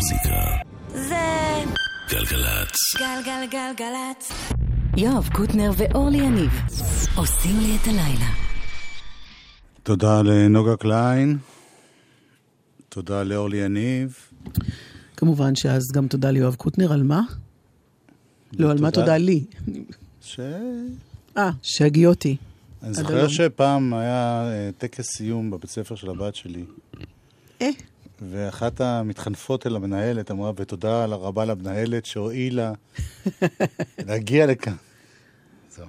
המוזיקה. זה גלגלצ. גלגלגלגלצ. יואב קוטנר ואורלי יניב עושים לי את הלילה. תודה לנוגה קליין, תודה לאורלי יניב. כמובן שאז גם תודה ליואב קוטנר, על מה? לא, על מה תודה. לי? ש... אה, שהגיותי. אני זוכר. שפעם היה אה, טקס סיום בבית ספר של הבת שלי, אה, ואחת המתחנפות אל המנהלת אמרה, ותודה רבה למנהלת שהואילה להגיע לכאן. זהו.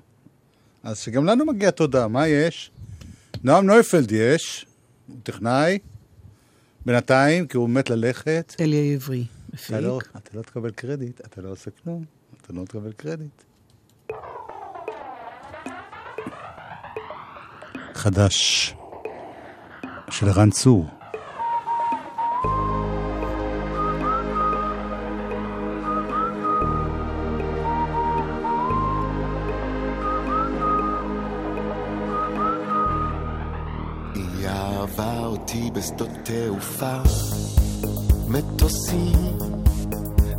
אז שגם לנו מגיע תודה, מה יש? נועם נויפלד יש, הוא טכנאי, בינתיים, כי הוא מת ללכת. אלי עברי, מפיק. אתה לא, אתה לא תקבל קרדיט, אתה לא עושה כלום, אתה לא תקבל קרדיט. חדש של ערן צור. אותי בשדות תעופה, מטוסים,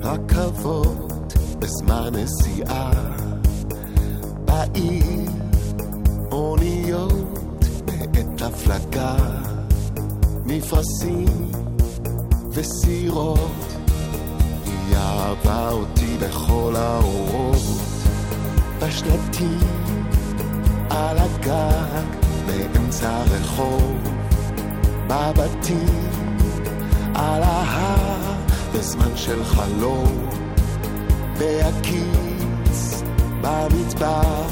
רכבות, בזמן נסיעה, בעיר, אוניות, בעת הפלגה, מפרשים וסירות. היא אהבה אותי בכל האורות, בשלטים, על הגג, באמצע הרחוב, בבתים, על ההר, בזמן של חלום, בהקיץ, במדבר.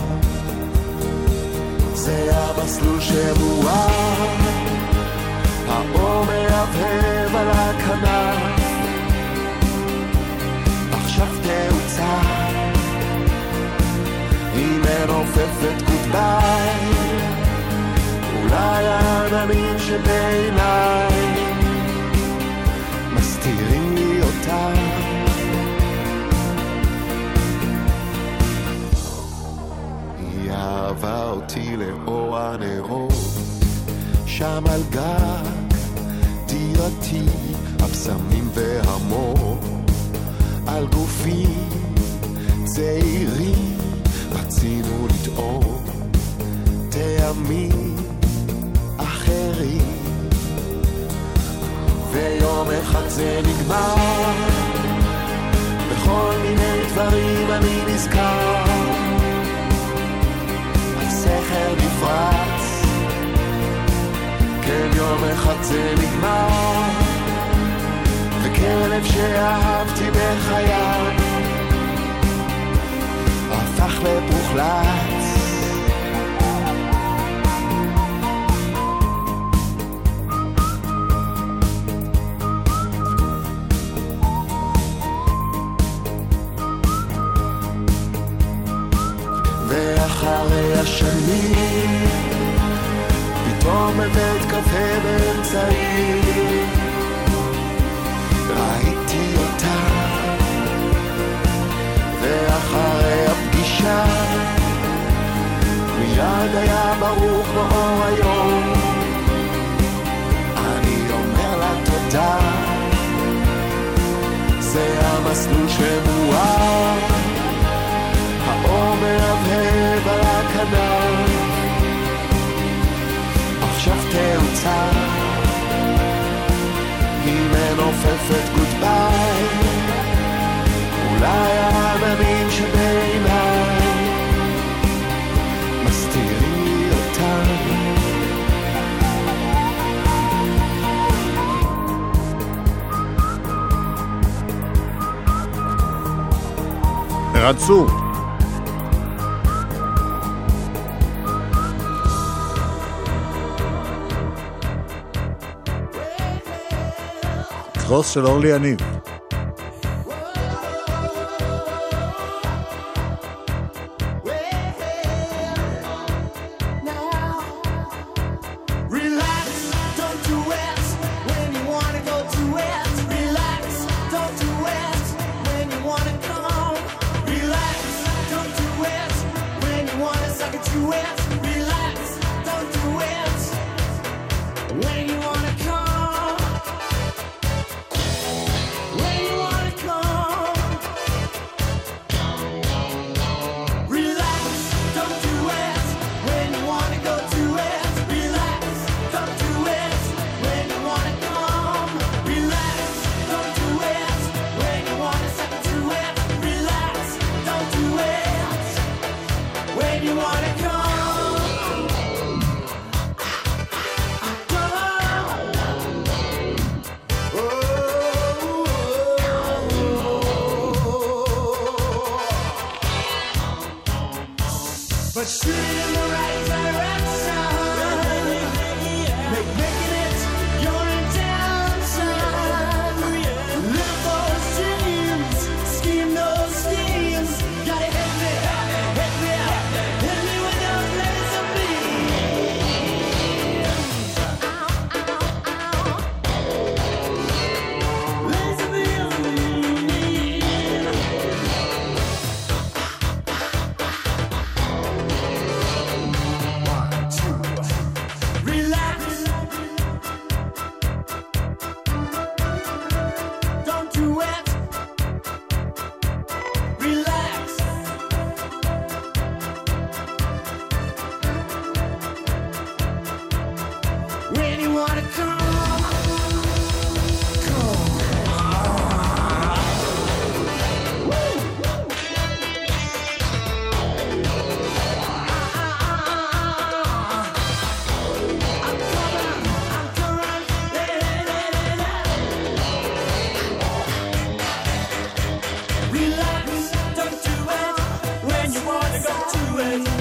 זה המסלול שמואר, האור מהבהב על הכנף, עכשיו תאוצר. היא מנופפת גודביי, אולי העננים שבעיניי מסתירים לי אותה. היא אהבה אותי לאור הנרות, שם על גג דירתי, הבשמים והמור, על גופים צעירים רצינו לטעום טעמים אחרים. ויום אחד זה נגמר. בכל מיני דברים אני נזכר. הסכר נפרץ. כן יום אחד זה נגמר. וכלב שאהבתי בחיי. הפך לפוחלץ. ואחרי השנים, פתאום בבית קפה באמצעי, ראיתי אותה. ואחרי הפגישה מיד היה ברור כמו היום אני אומר לה תודה זה המסלול שמואר האור מהבהב הכנף עכשיו תאוצר היא מנופפת גודביי אולי העננים שבעיניי מסתירים לי אותם. קרוס של אורלי יניב. Yes.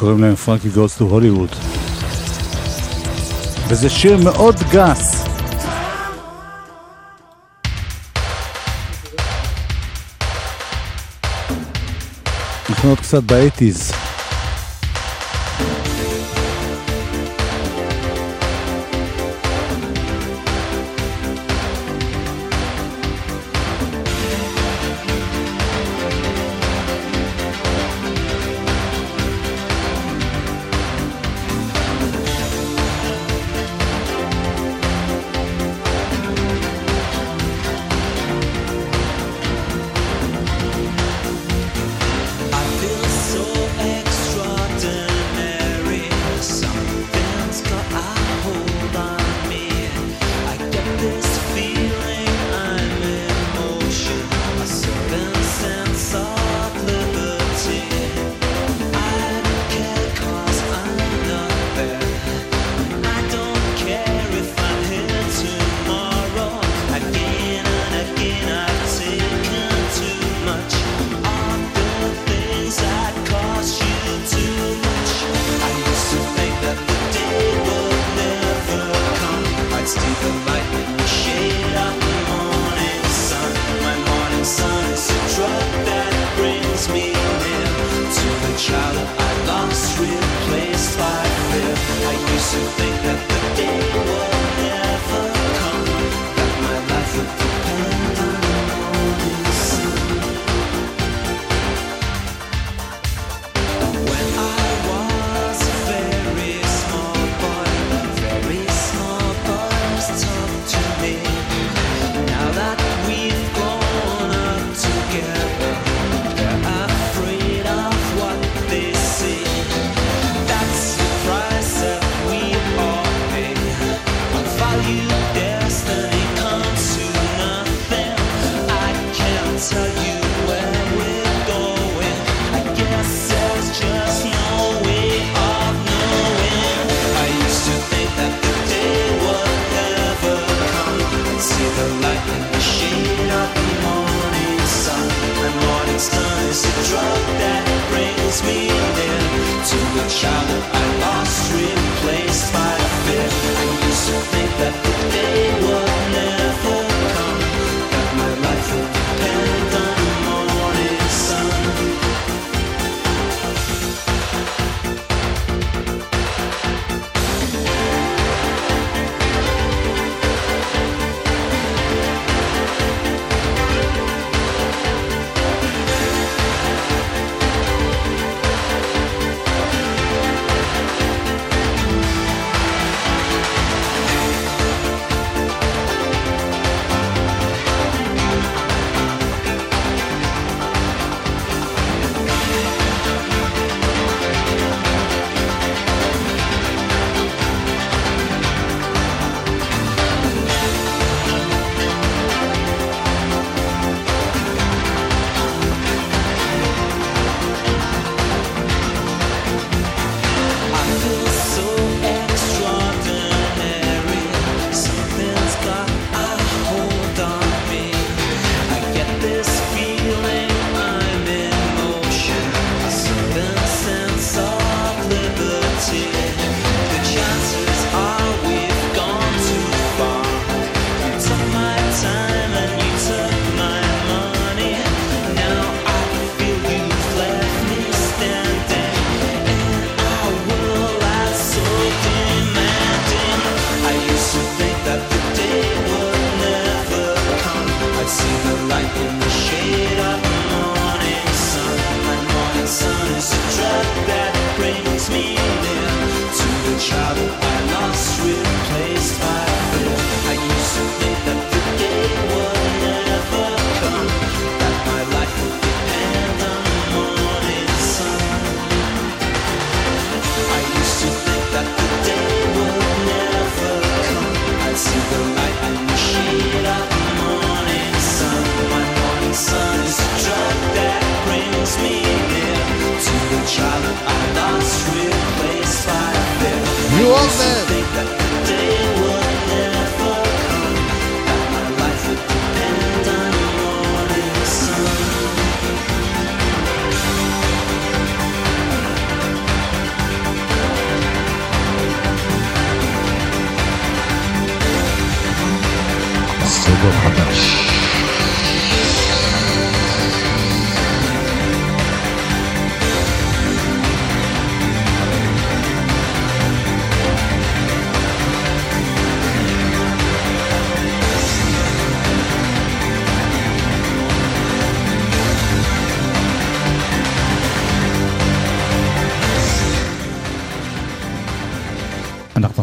שקוראים להם פרנקי גולס טו הוליווד. וזה שיר מאוד גס. אנחנו עוד קצת באטיז.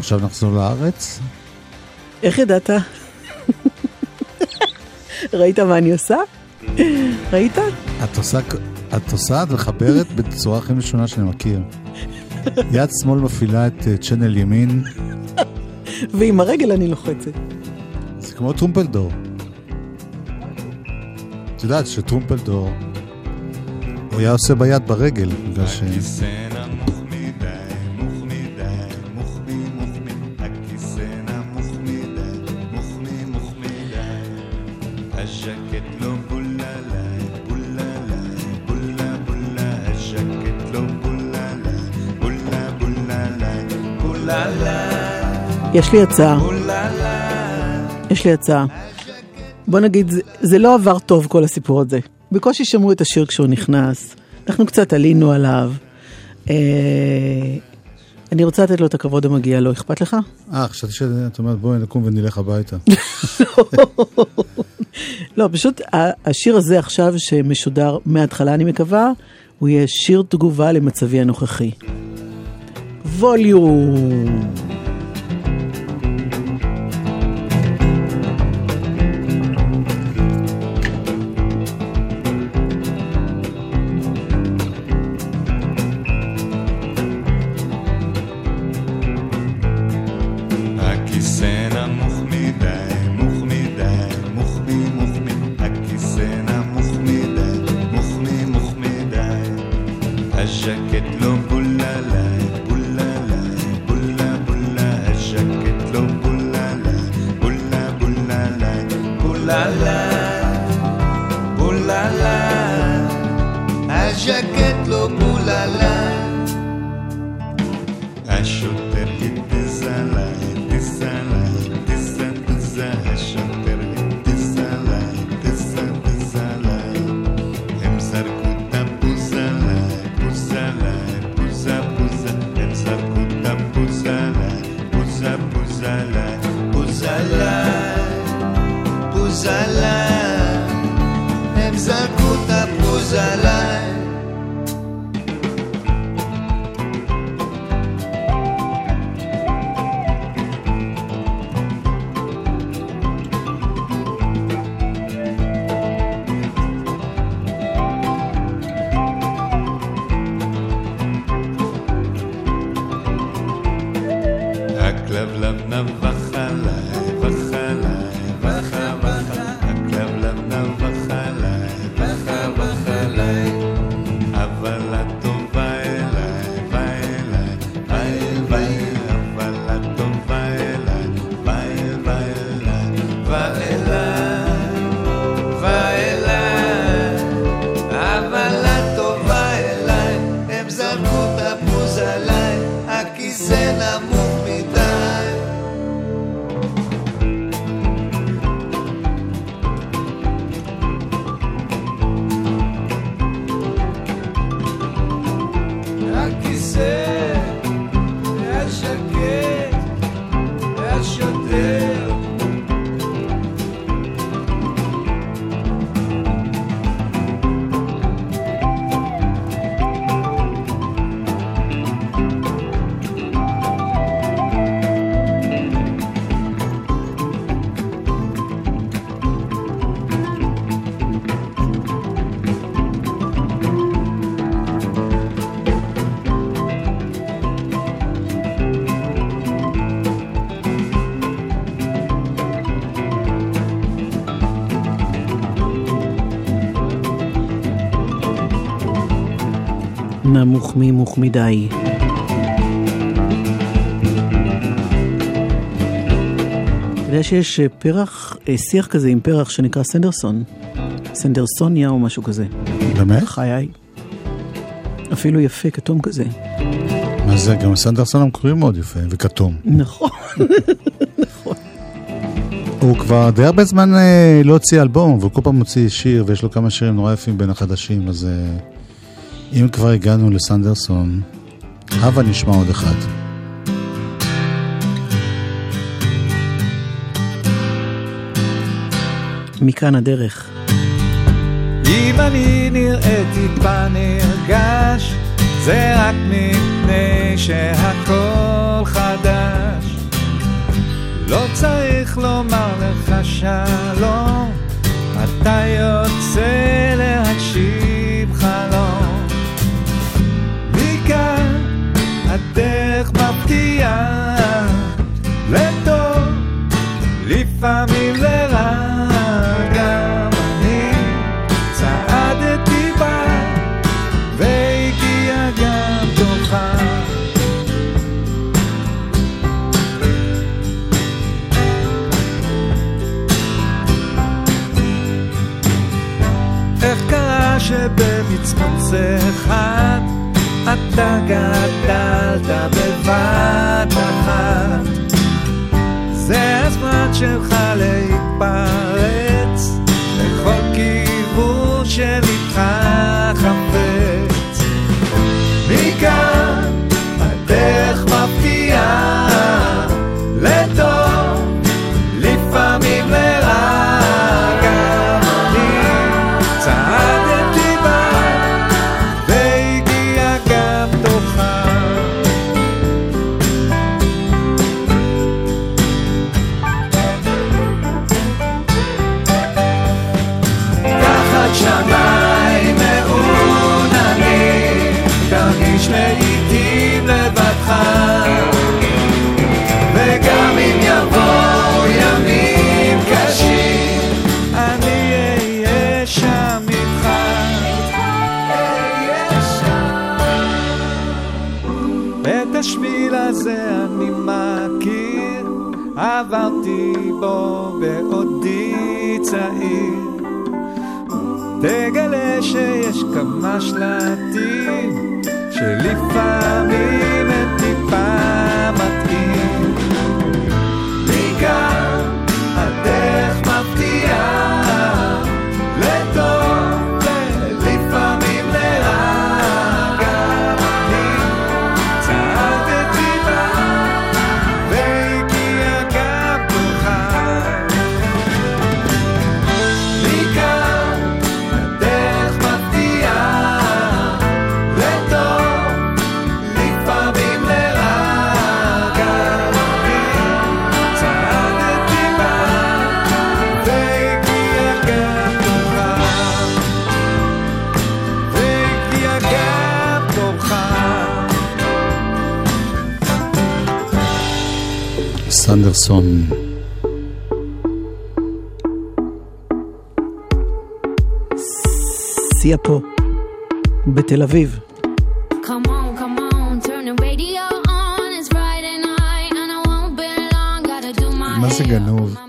עכשיו נחזור לארץ. איך ידעת? ראית מה אני עושה? ראית? את עושה, את עושה, את מחברת בצורה הכי משונה שאני מכיר. יד שמאל מפעילה את אה, צ'אנל ימין, ועם הרגל אני לוחצת. זה כמו טרומפלדור. את יודעת שטרומפלדור, הוא היה עושה ביד ברגל, בגלל ש... יש לי הצעה. יש לי הצעה. בוא נגיד, זה, זה לא עבר טוב כל הסיפור הזה. בקושי שמעו את השיר כשהוא נכנס. אנחנו קצת עלינו עליו. אה, אני רוצה לתת לו את הכבוד המגיע לו, אכפת לך? אה, חשבתי שאת אומרת בואי נקום ונלך הביתה. לא, פשוט ה- השיר הזה עכשיו שמשודר מההתחלה, אני מקווה, הוא יהיה שיר תגובה למצבי הנוכחי. ווליום. הז'קט לא בולה נמוך ממוך מדי. אתה יודע שיש אה, פרח, אה, שיח כזה עם פרח שנקרא סנדרסון. סנדרסוניה או משהו כזה. באמת? חיי. אפילו יפה, כתום כזה. מה זה? גם סנדרסון המקורי מאוד יפה, וכתום. נכון. הוא כבר די הרבה זמן אה, לא הוציא אלבום, והוא כל פעם מוציא שיר, ויש לו כמה שירים נורא יפים בין החדשים, אז אם כבר הגענו לסנדרסון, הבה נשמע עוד אחד. מכאן הדרך. אם אני נראה טיפה נרגש, זה רק מפני שהכל חדש. לא צריך לומר לך שלום, אתה יוצא להגשים חלום. הדרך מפתיעה, לטוב, לפעמים לרע, גם אני צעדתי בה, והגיע גם תורך. איך קרה שבמצמוץ אחד אתה גדלת בבת אחת? זה הזמן שלך שיש כמה שלטים שלפעמים be long. Gotta do my מה זה גנוב?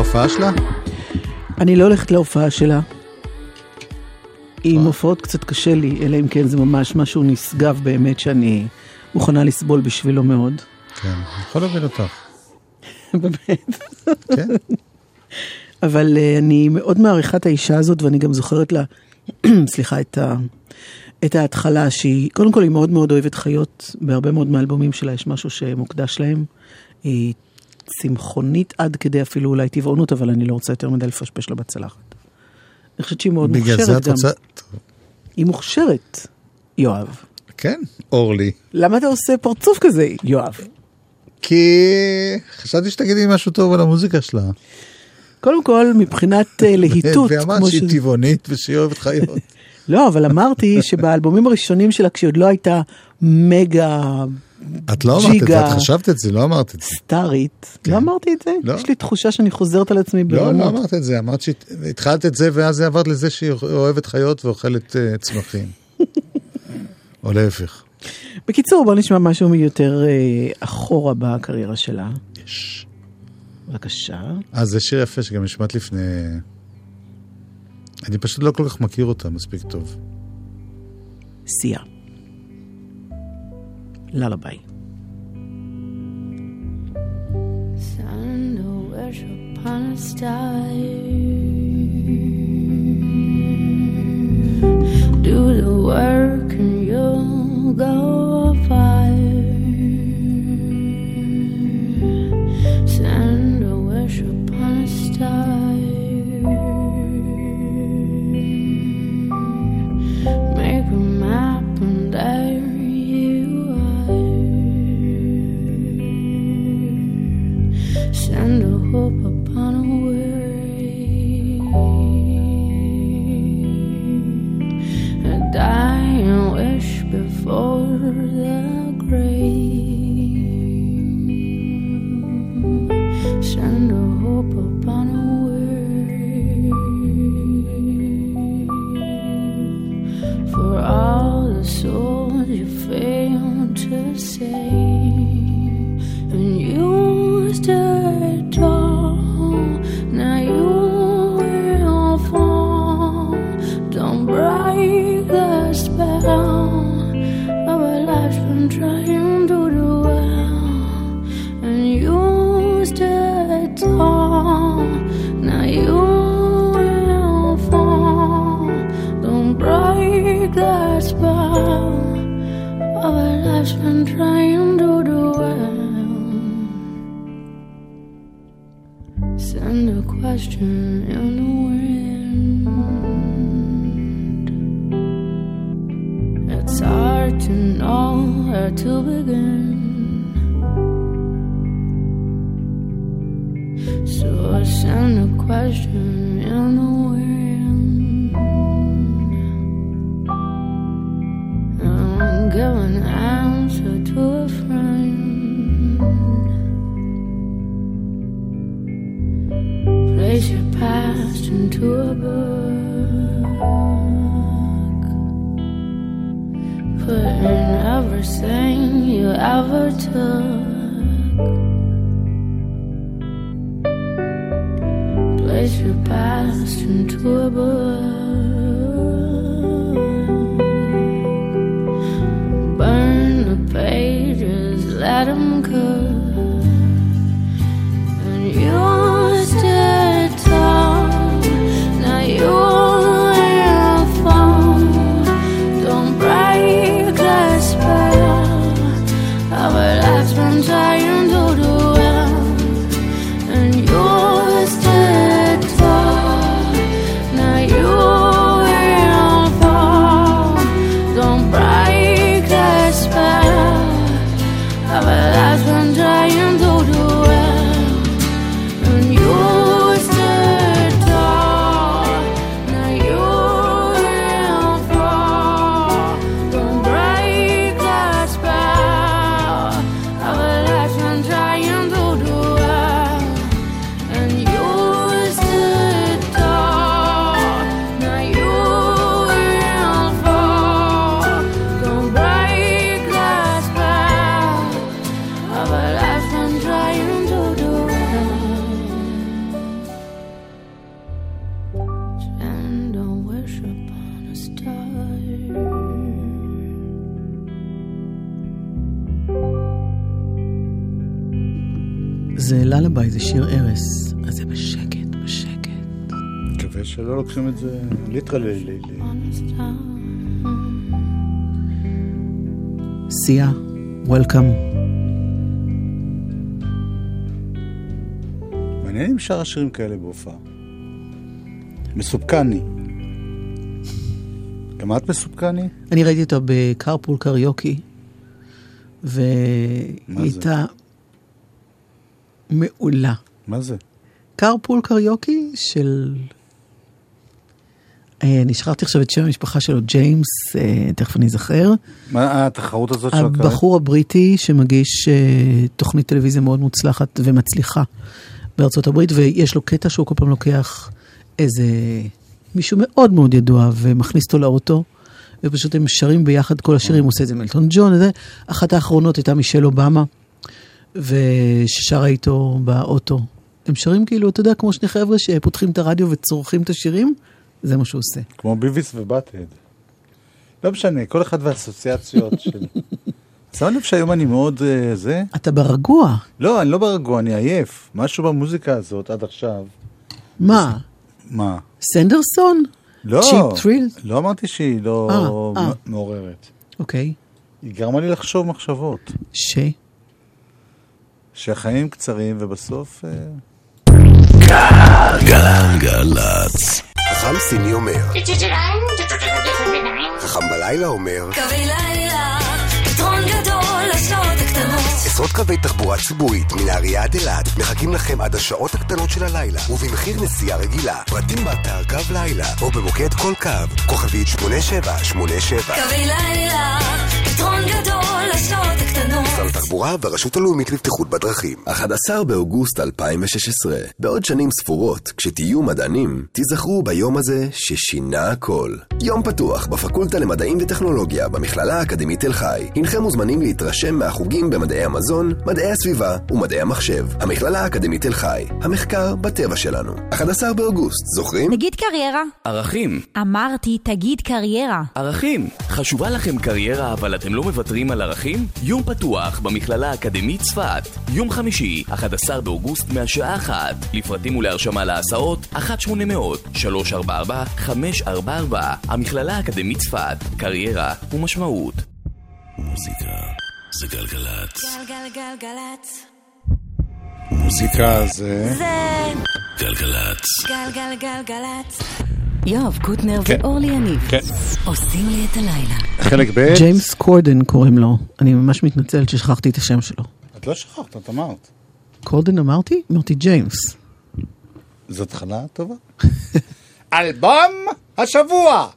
להופעה שלה? אני לא הולכת להופעה שלה. עם הופעות קצת קשה לי, אלא אם כן זה ממש משהו נשגב באמת שאני מוכנה לסבול בשבילו מאוד. כן, אני יכול להבין אותך. באמת. כן. אבל uh, אני מאוד מעריכה את האישה הזאת, ואני גם זוכרת לה, סליחה, את, ה, את ההתחלה, שהיא, קודם כל היא מאוד מאוד אוהבת חיות, בהרבה מאוד מהאלבומים שלה יש משהו שמוקדש להם. היא צמחונית עד כדי אפילו אולי טבעונות, אבל אני לא רוצה יותר מדי לפשפש לה בצלחת. אני חושבת שהיא מאוד בגלל מוכשרת זה את גם. רוצה... היא מוכשרת, יואב. כן, אורלי. למה אתה עושה פרצוף כזה, יואב? כי חשבתי שתגידי משהו טוב על המוזיקה שלה. קודם כל, מבחינת אה, להיטות, ואמרת שהיא ש- טבעונית ושהיא אוהבת חיות. לא, אבל אמרתי שבאלבומים הראשונים שלה, כשהיא עוד לא הייתה מגה את לא אמרת את זה. את חשבת את זה, לא אמרת את זה. סטארית, כן. לא אמרתי את זה? לא. יש לי תחושה שאני חוזרת על עצמי לא, לא ברמות. אמרת את זה, אמרת שהתחלת את זה ואז עברת לזה שהיא אוהבת חיות ואוכלת אה, צמחים. או להפך. בקיצור, בוא נשמע משהו מיותר אה, אחורה בקריירה שלה. יש. בבקשה. אז זה שיר יפה שגם נשמעת לפני... אני פשוט לא כל כך מכיר אותה מספיק טוב. סיה. Lullaby. Upon a star. Do the work and you'll go. שיר ארס. אז זה בשקט, בשקט. מקווה שלא לוקחים את זה ליטרלי. Honest time. סיה, וולקאם. מעניין אם שר השירים כאלה בהופעה. מסופקני. גם את מסופקני? אני ראיתי אותה בקרפול קריוקי, והיא? הייתה מעולה. מה זה? קרפול קריוקי של... אה, אני שכחתי עכשיו את שם המשפחה שלו, ג'יימס, אה, תכף אני אזכר. מה התחרות הזאת של הקהל? הבחור הבריטי שמגיש אה, תוכנית טלוויזיה מאוד מוצלחת ומצליחה בארצות הברית, ויש לו קטע שהוא כל פעם לוקח איזה מישהו מאוד מאוד ידוע ומכניס אותו לאוטו, ופשוט הם שרים ביחד כל השירים, הוא עושה את זה מלטון ג'ון. אחת האחרונות הייתה מישל אובמה, וששרה איתו באוטו. הם שרים כאילו, אתה יודע, כמו שני חבר'ה שפותחים את הרדיו וצורכים את השירים, זה מה שהוא עושה. כמו ביביס ובטהד. לא משנה, כל אחד והאסוציאציות של... שם לב שהיום אני מאוד אה, זה? אתה ברגוע. לא, אני לא ברגוע, אני עייף. משהו במוזיקה הזאת עד עכשיו. מה? מה? סנדרסון? לא, צ'יפ טרילס? לא אמרתי שהיא לא אה, אה. מ- מעוררת. אוקיי. היא גרמה לי לחשוב מחשבות. ש? שהחיים קצרים ובסוף... אה, גלגלצ. חכם סיני אומר, חכם בלילה אומר, קווי לילה, פתרון גדול לשעות הקטנות. עשרות קווי תחבורה ציבורית מנהריה עד אילת מחכים לכם עד השעות הקטנות של הלילה ובמחיר נסיעה רגילה. פרטים באתר קו לילה או במוקד כל קו, כוכבית 8787. קווי לילה, פתרון גדול לשעות הקטנות. משרד התחבורה והרשות הלאומית לבטיחות בדרכים. 11 באוגוסט 2016. בעוד שנים ספורות, כשתהיו מדענים, תיזכרו ביום הזה ששינה הכל. יום פתוח בפקולטה למדעים וטכנולוגיה במכללה האקדמית תל חי. הנכם מוזמנים להתרשם מהחוגים במדעי המזון, מדעי הסביבה ומדעי המחשב. המכללה האקדמית תל חי. המחקר בטבע שלנו. 11 באוגוסט, זוכרים? נגיד קריירה. ערכים, אמרתי, תגיד קריירה. ערכים. חשובה לכם קריירה אבל אתם לא מוותרים על ערכים? יום פתוח במכללה האקדמית צפת. יום חמישי, 11 באוגוסט מהשעה 1. לפרטים ולהרשמה להסעות, 1-800-344-544. המכללה האקדמית צפת. קריירה ומשמעות. מוזיקה זה גלגלצ. גלגלגלגלצ. מוזיקה זה... זה גלגלצ. גלגלגלגלצ. יואב קוטנר כן. ואורלי יניב כן. עושים לי את הלילה. חלק ב' ג'יימס קורדן קוראים לו. אני ממש מתנצלת ששכחתי את השם שלו. את לא שכחת, את אמרת. קורדן אמרתי? אמרתי ג'יימס. זו התחלה טובה. אלבום השבוע!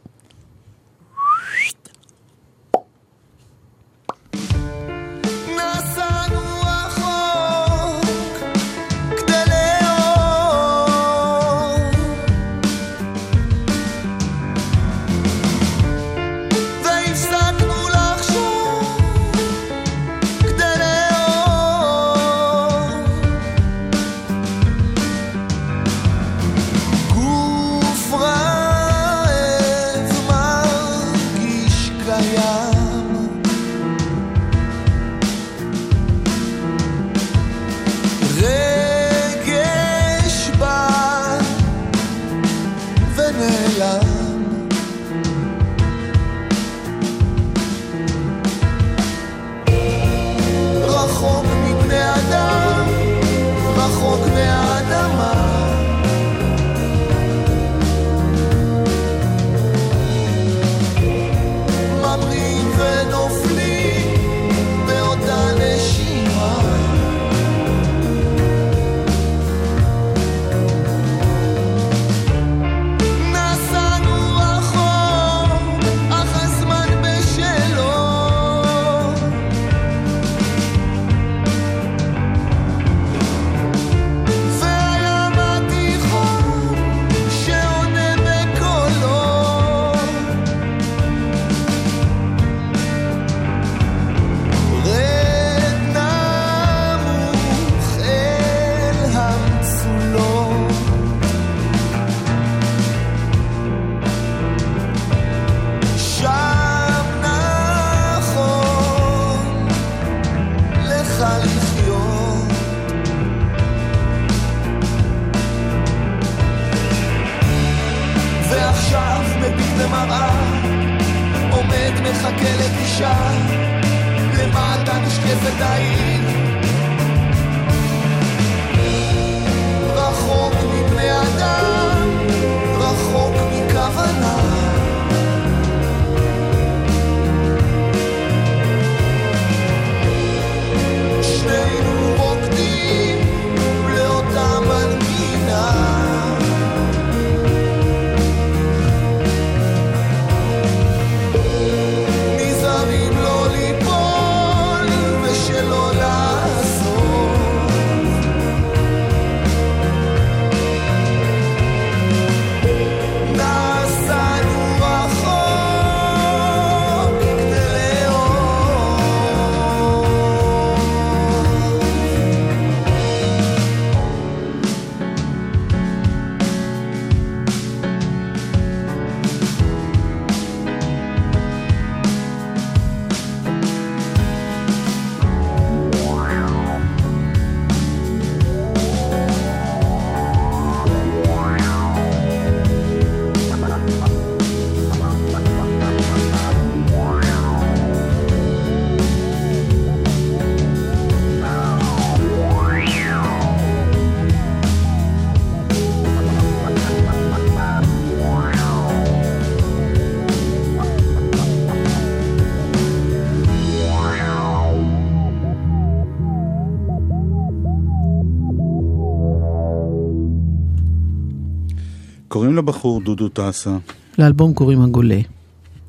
קוראים לבחור דודו טסה, לאלבום קוראים הגולה.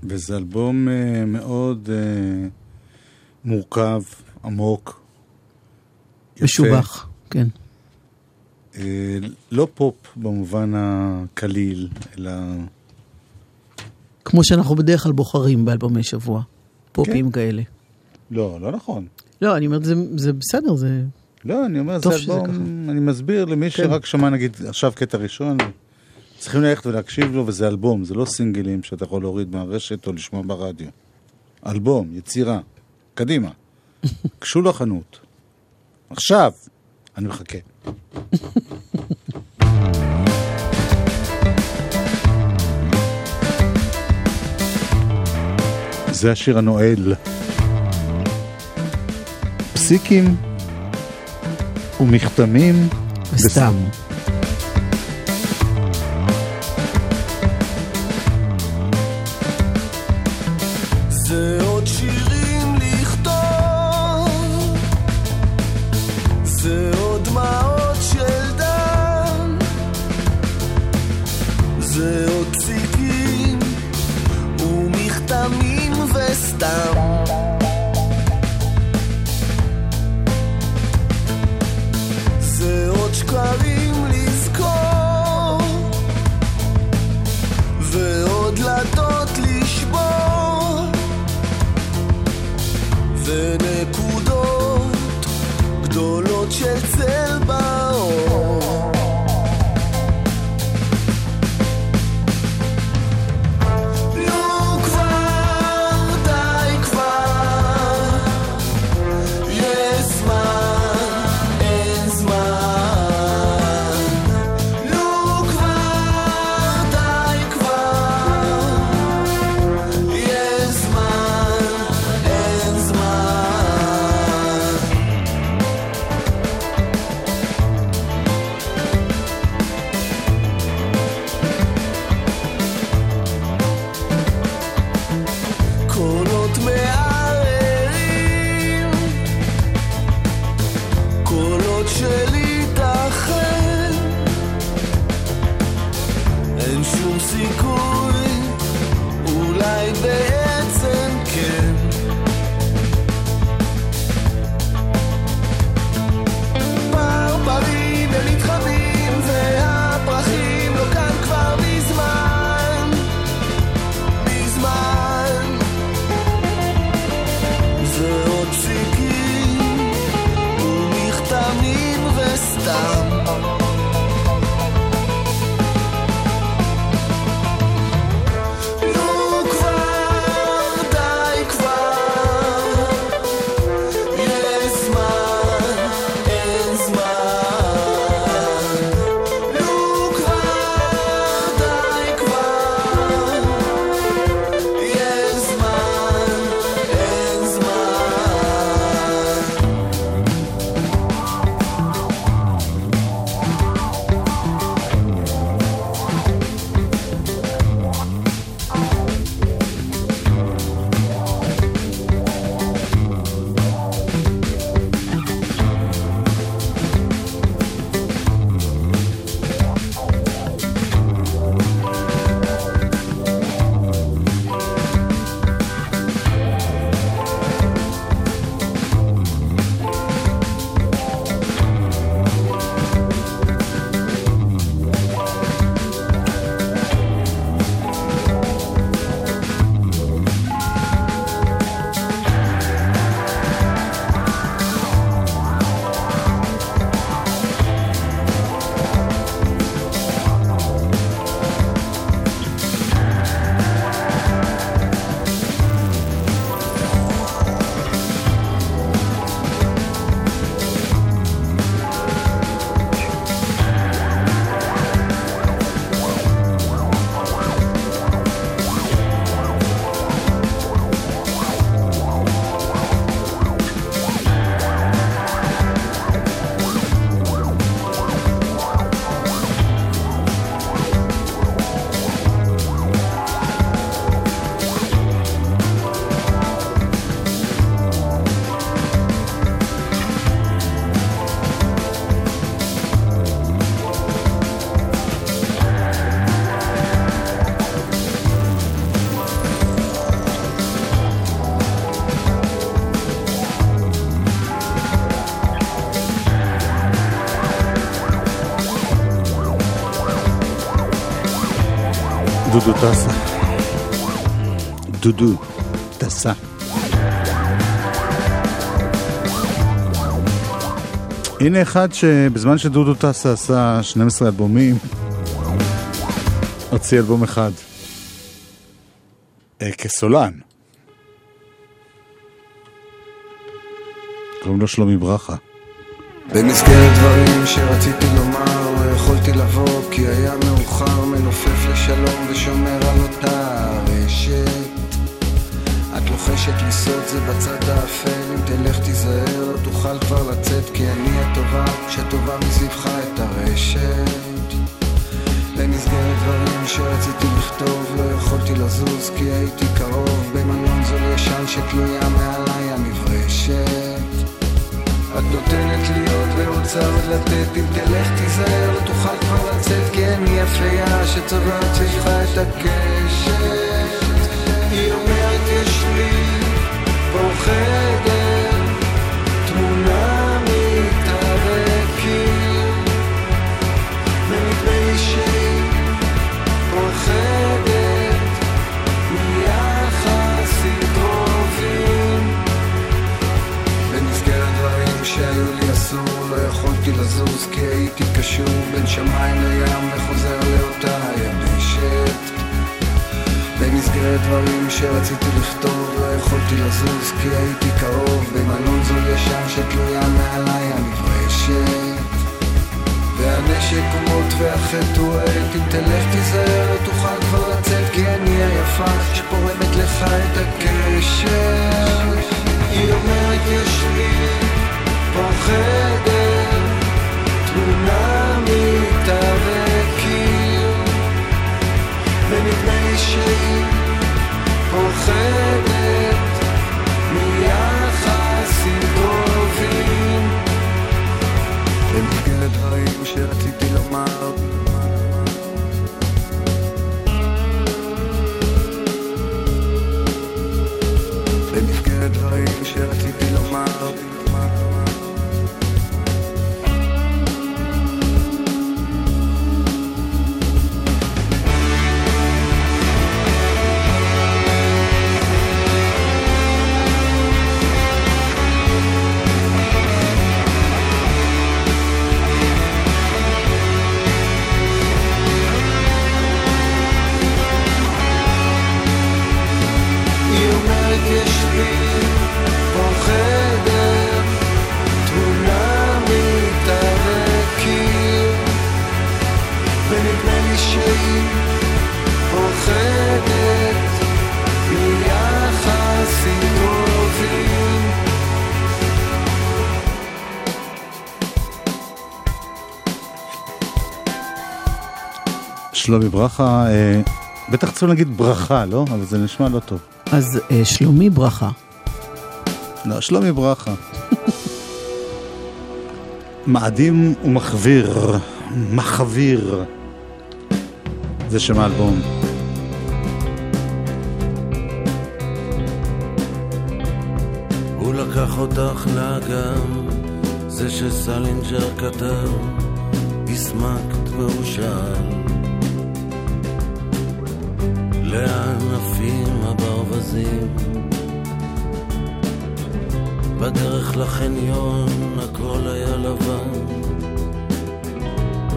וזה אלבום אה, מאוד אה, מורכב, עמוק. יפה. משובח, כן. אה, לא פופ במובן הקליל, אלא כמו שאנחנו בדרך כלל בוחרים באלבומי שבוע. פופים כאלה. לא, לא נכון. לא, אני אומרת, זה, זה בסדר, זה... לא, אני אומר, זה אלבום. אני מסביר למי כן. שרק שמע נגיד עכשיו קטע ראשון, צריכים ללכת ולהקשיב לו, וזה אלבום, זה לא סינגלים שאתה יכול להוריד מהרשת או לשמוע ברדיו. אלבום, יצירה, קדימה. גשו לחנות. עכשיו, אני מחכה. זה השיר הנואל. פסיקים ומכתמים וסתם. זה זה עוד דמעות של דם, זה עוד פסיקים ומכתמים וסתם. דודו טסה. דודו טסה. הנה אחד שבזמן שדודו טסה עשה 12 אלבומים, הוציא אלבום אחד. אה, כסולן. קוראים לו שלומי ברכה. במסגרת דברים שרציתי לומר, יכולתי לבוא כי היה מאוחר, מנופף לשלום ושומר על אותה רשת. את לוחשת לי סוד זה בצד האפל, אם תלך תיזהר, לא תוכל כבר לצאת כי אני הטובה, שטובה מסביבך את הרשת. במסגרת דברים שרציתי לכתוב, לא יכולתי לזוז כי הייתי קרוב במלון זול ישן שתלויה מעליי המברשת. את נותנת עוד ורוצה עוד לתת. אם תלך תיזהר לא תוכל כבר לצאת. כי אני יפייה שצובעת סביבך את הקשת שלומי ברכה, אה, בטח צריכים להגיד ברכה, לא? אבל זה נשמע לא טוב. אז אה, שלומי ברכה. לא, שלומי ברכה. מאדים ומחביר, מחביר. זה שם האלבום. הוא לקח אותך לאגם, זה שסלינג'ר כתב, הסמקת והוא שאל. לאן עפים הברווזים? בדרך לחניון הכל היה לבן,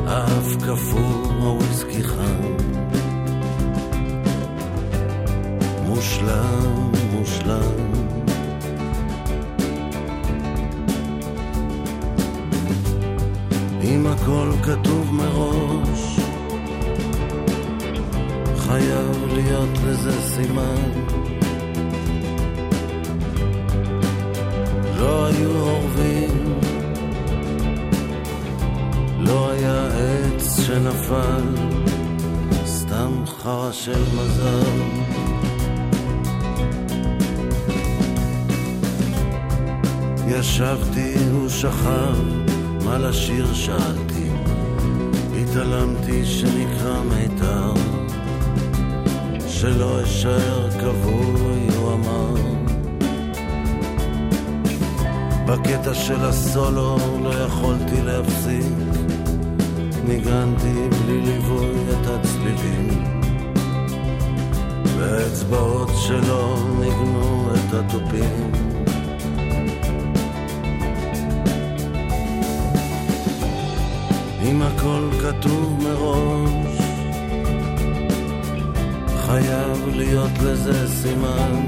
האף קפוא, הוויסקי חם. מושלם, מושלם. אם הכל כתוב מראש, חייב להיות לזה סימן. לא היו אורבים, לא היה עץ שנפל, סתם חרא של מזל. ישבתי, הוא שכב, מה לשיר שאלתי, התעלמתי שנקרא מיתר, שלא אשאר כבוי, הוא אמר. בקטע של הסולו לא יכולתי להפסיק, ניגנתי בלי ליווי את הצלילים. והאצבעות שלו ניגנו את התופים. אם הכל כתוב מראש, חייב להיות לזה סימן.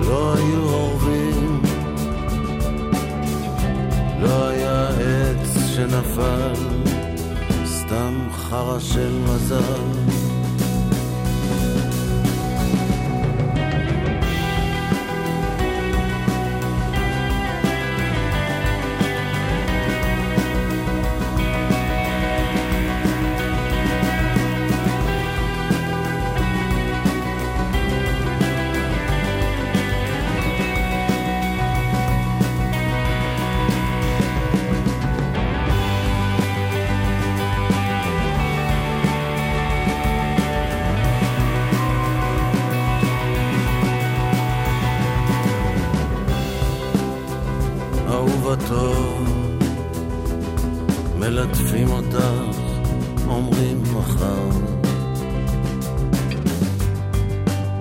לא היו אורבים, לא היה עץ שנפל, סתם חרא של מזל. אהובתו, מלטפים אותך, אומרים מחר.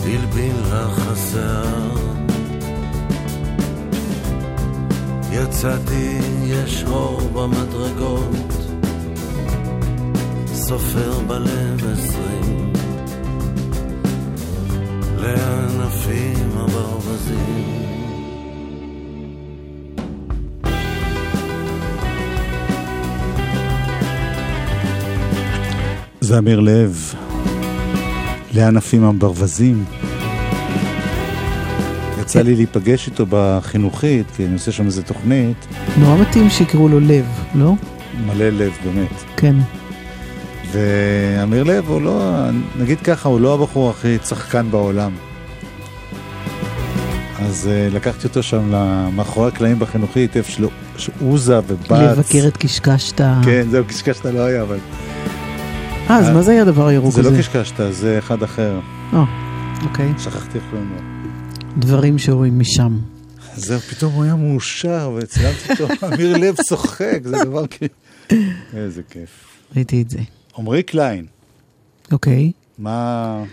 הלבין לך השיער. יצאתי, יש אור במדרגות, סופר בלב עשרים, לענפים הברווזים. זה אמיר לב, לענפים הברווזים. יצא לי להיפגש איתו בחינוכית, כי אני עושה שם איזה תוכנית, נורא מתאים שיקראו לו לב, לא? מלא לב באמת. כן. ואמיר לב הוא לא, נגיד ככה, הוא לא הבחור הכי צחקן בעולם. אז uh, לקחתי אותו שם מאחורי הקלעים בחינוכית, איפה שלו, עוזה ובץ. לבקר את קשקשת. כן, זהו, קשקשת לא היה, אבל... אה, אז מה זה היה הדבר הירוק זה הזה? לא קשקשת, זה אחד אחר. אה, אוקיי. שכחתי איך קוראים לו. דברים שרואים משם. זהו, פתאום הוא היה מאושר, וצילמתי אותו, אמיר לב צוחק, זה דבר כאילו... איזה כיף. ראיתי את זה. עמרי קליין, אוקיי. מה...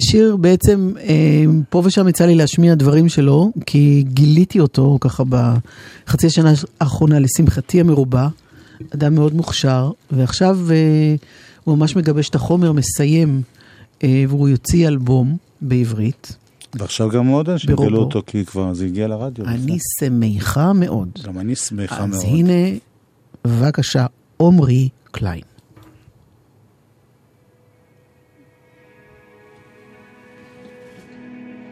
שיר בעצם, אה, פה ושם יצא לי להשמיע דברים שלו, כי גיליתי אותו ככה בחצי השנה האחרונה, לשמחתי המרובה, אדם מאוד מוכשר, ועכשיו אה, הוא ממש מגבש את החומר, מסיים, אה, והוא יוציא אלבום בעברית. ועכשיו גם עוד אנשים. גילו אותו, כי כבר זה הגיע לרדיו. אני שמחה מאוד. גם אני שמחה מאוד. אז הנה, בבקשה, עמרי קליין.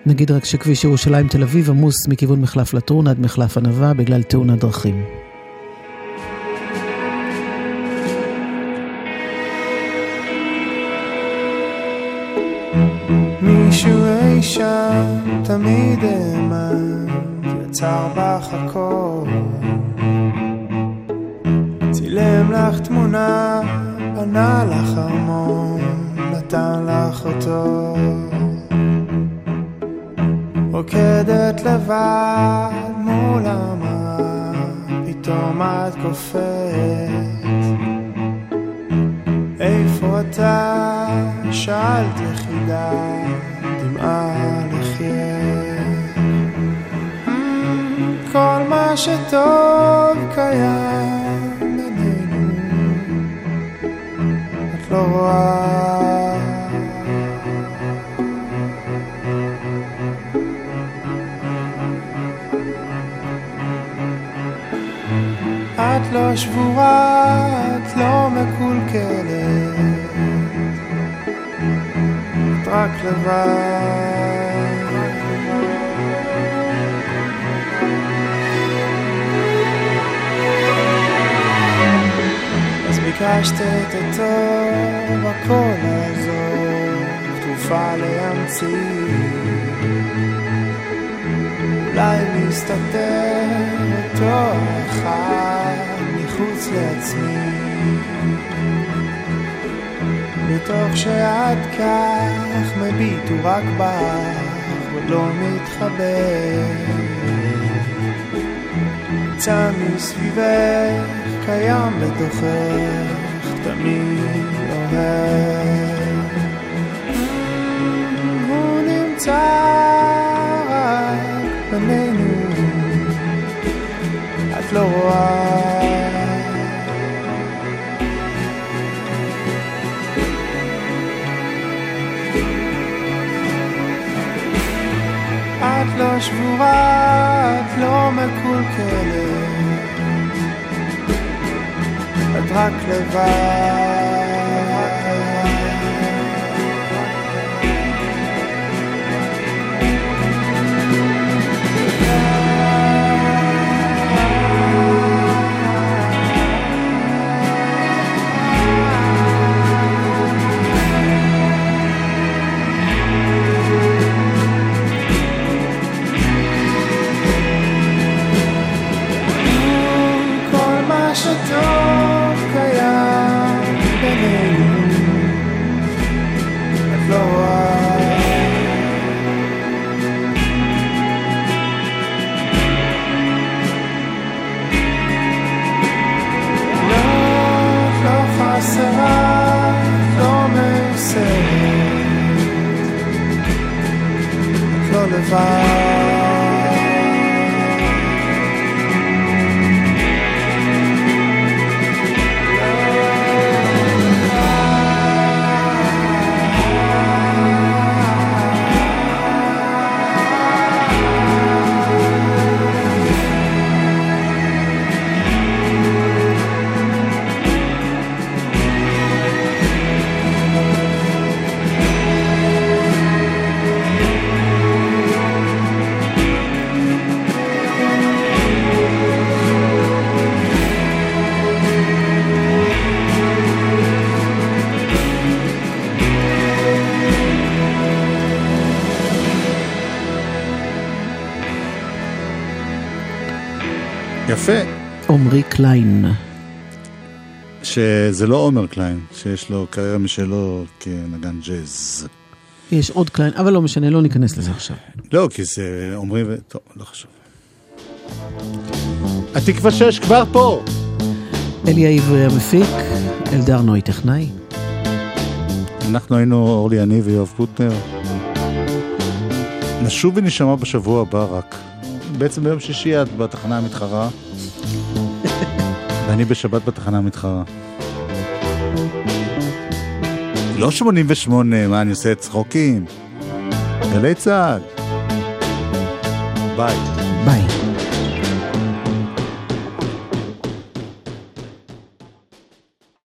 נגיד רק שכביש ירושלים תל אביב עמוס מכיוון מחלף לטרון עד מחלף ענבה בגלל תאונת דרכים. שם תמיד האמן, יצר בך הכל. צילם לך תמונה, בנה לך ארמון, נתן לך אותו. רוקדת לבד מול המראה, פתאום את קופאת. איפה אתה? שאלת יחידה, דמעה לחיה. כל מה שטוב קיים בינינו, את לא רואה. את לא שבורה, את לא מקולקלת, רק לבד. אז ביקשת את הטוב, הכל לעזוב, תרופה להמציא. אולי מסתתר אותו אחד מחוץ לעצמי. בתוך שאת כך מביט הוא רק בך ולא מתחבר. נמצא מסביבך, קיים בתוכך, תמיד לא מהר. הוא נמצא רק בינינו, את לא רואה. שבורה, את לא מקולקלת, את רק לבד. את קליין. שזה לא עומר קליין, שיש לו קריירה משלו כנגן ג'אז. יש עוד קליין, אבל לא משנה, לא ניכנס לזה עכשיו. לא, כי זה עומרי ו... טוב, לא חשוב. התקווה שש כבר פה! אלי העברי המפיק, אלדר נוי טכנאי. אנחנו היינו אורלי יניב ויואב קוטנר. נשוב ונשמע בשבוע הבא רק. בעצם ביום שישי את בתחנה המתחרה, ואני בשבת בתחנה המתחרה. לא 88, מה, אני עושה צחוקים? גלי צה"ל. ביי. ביי.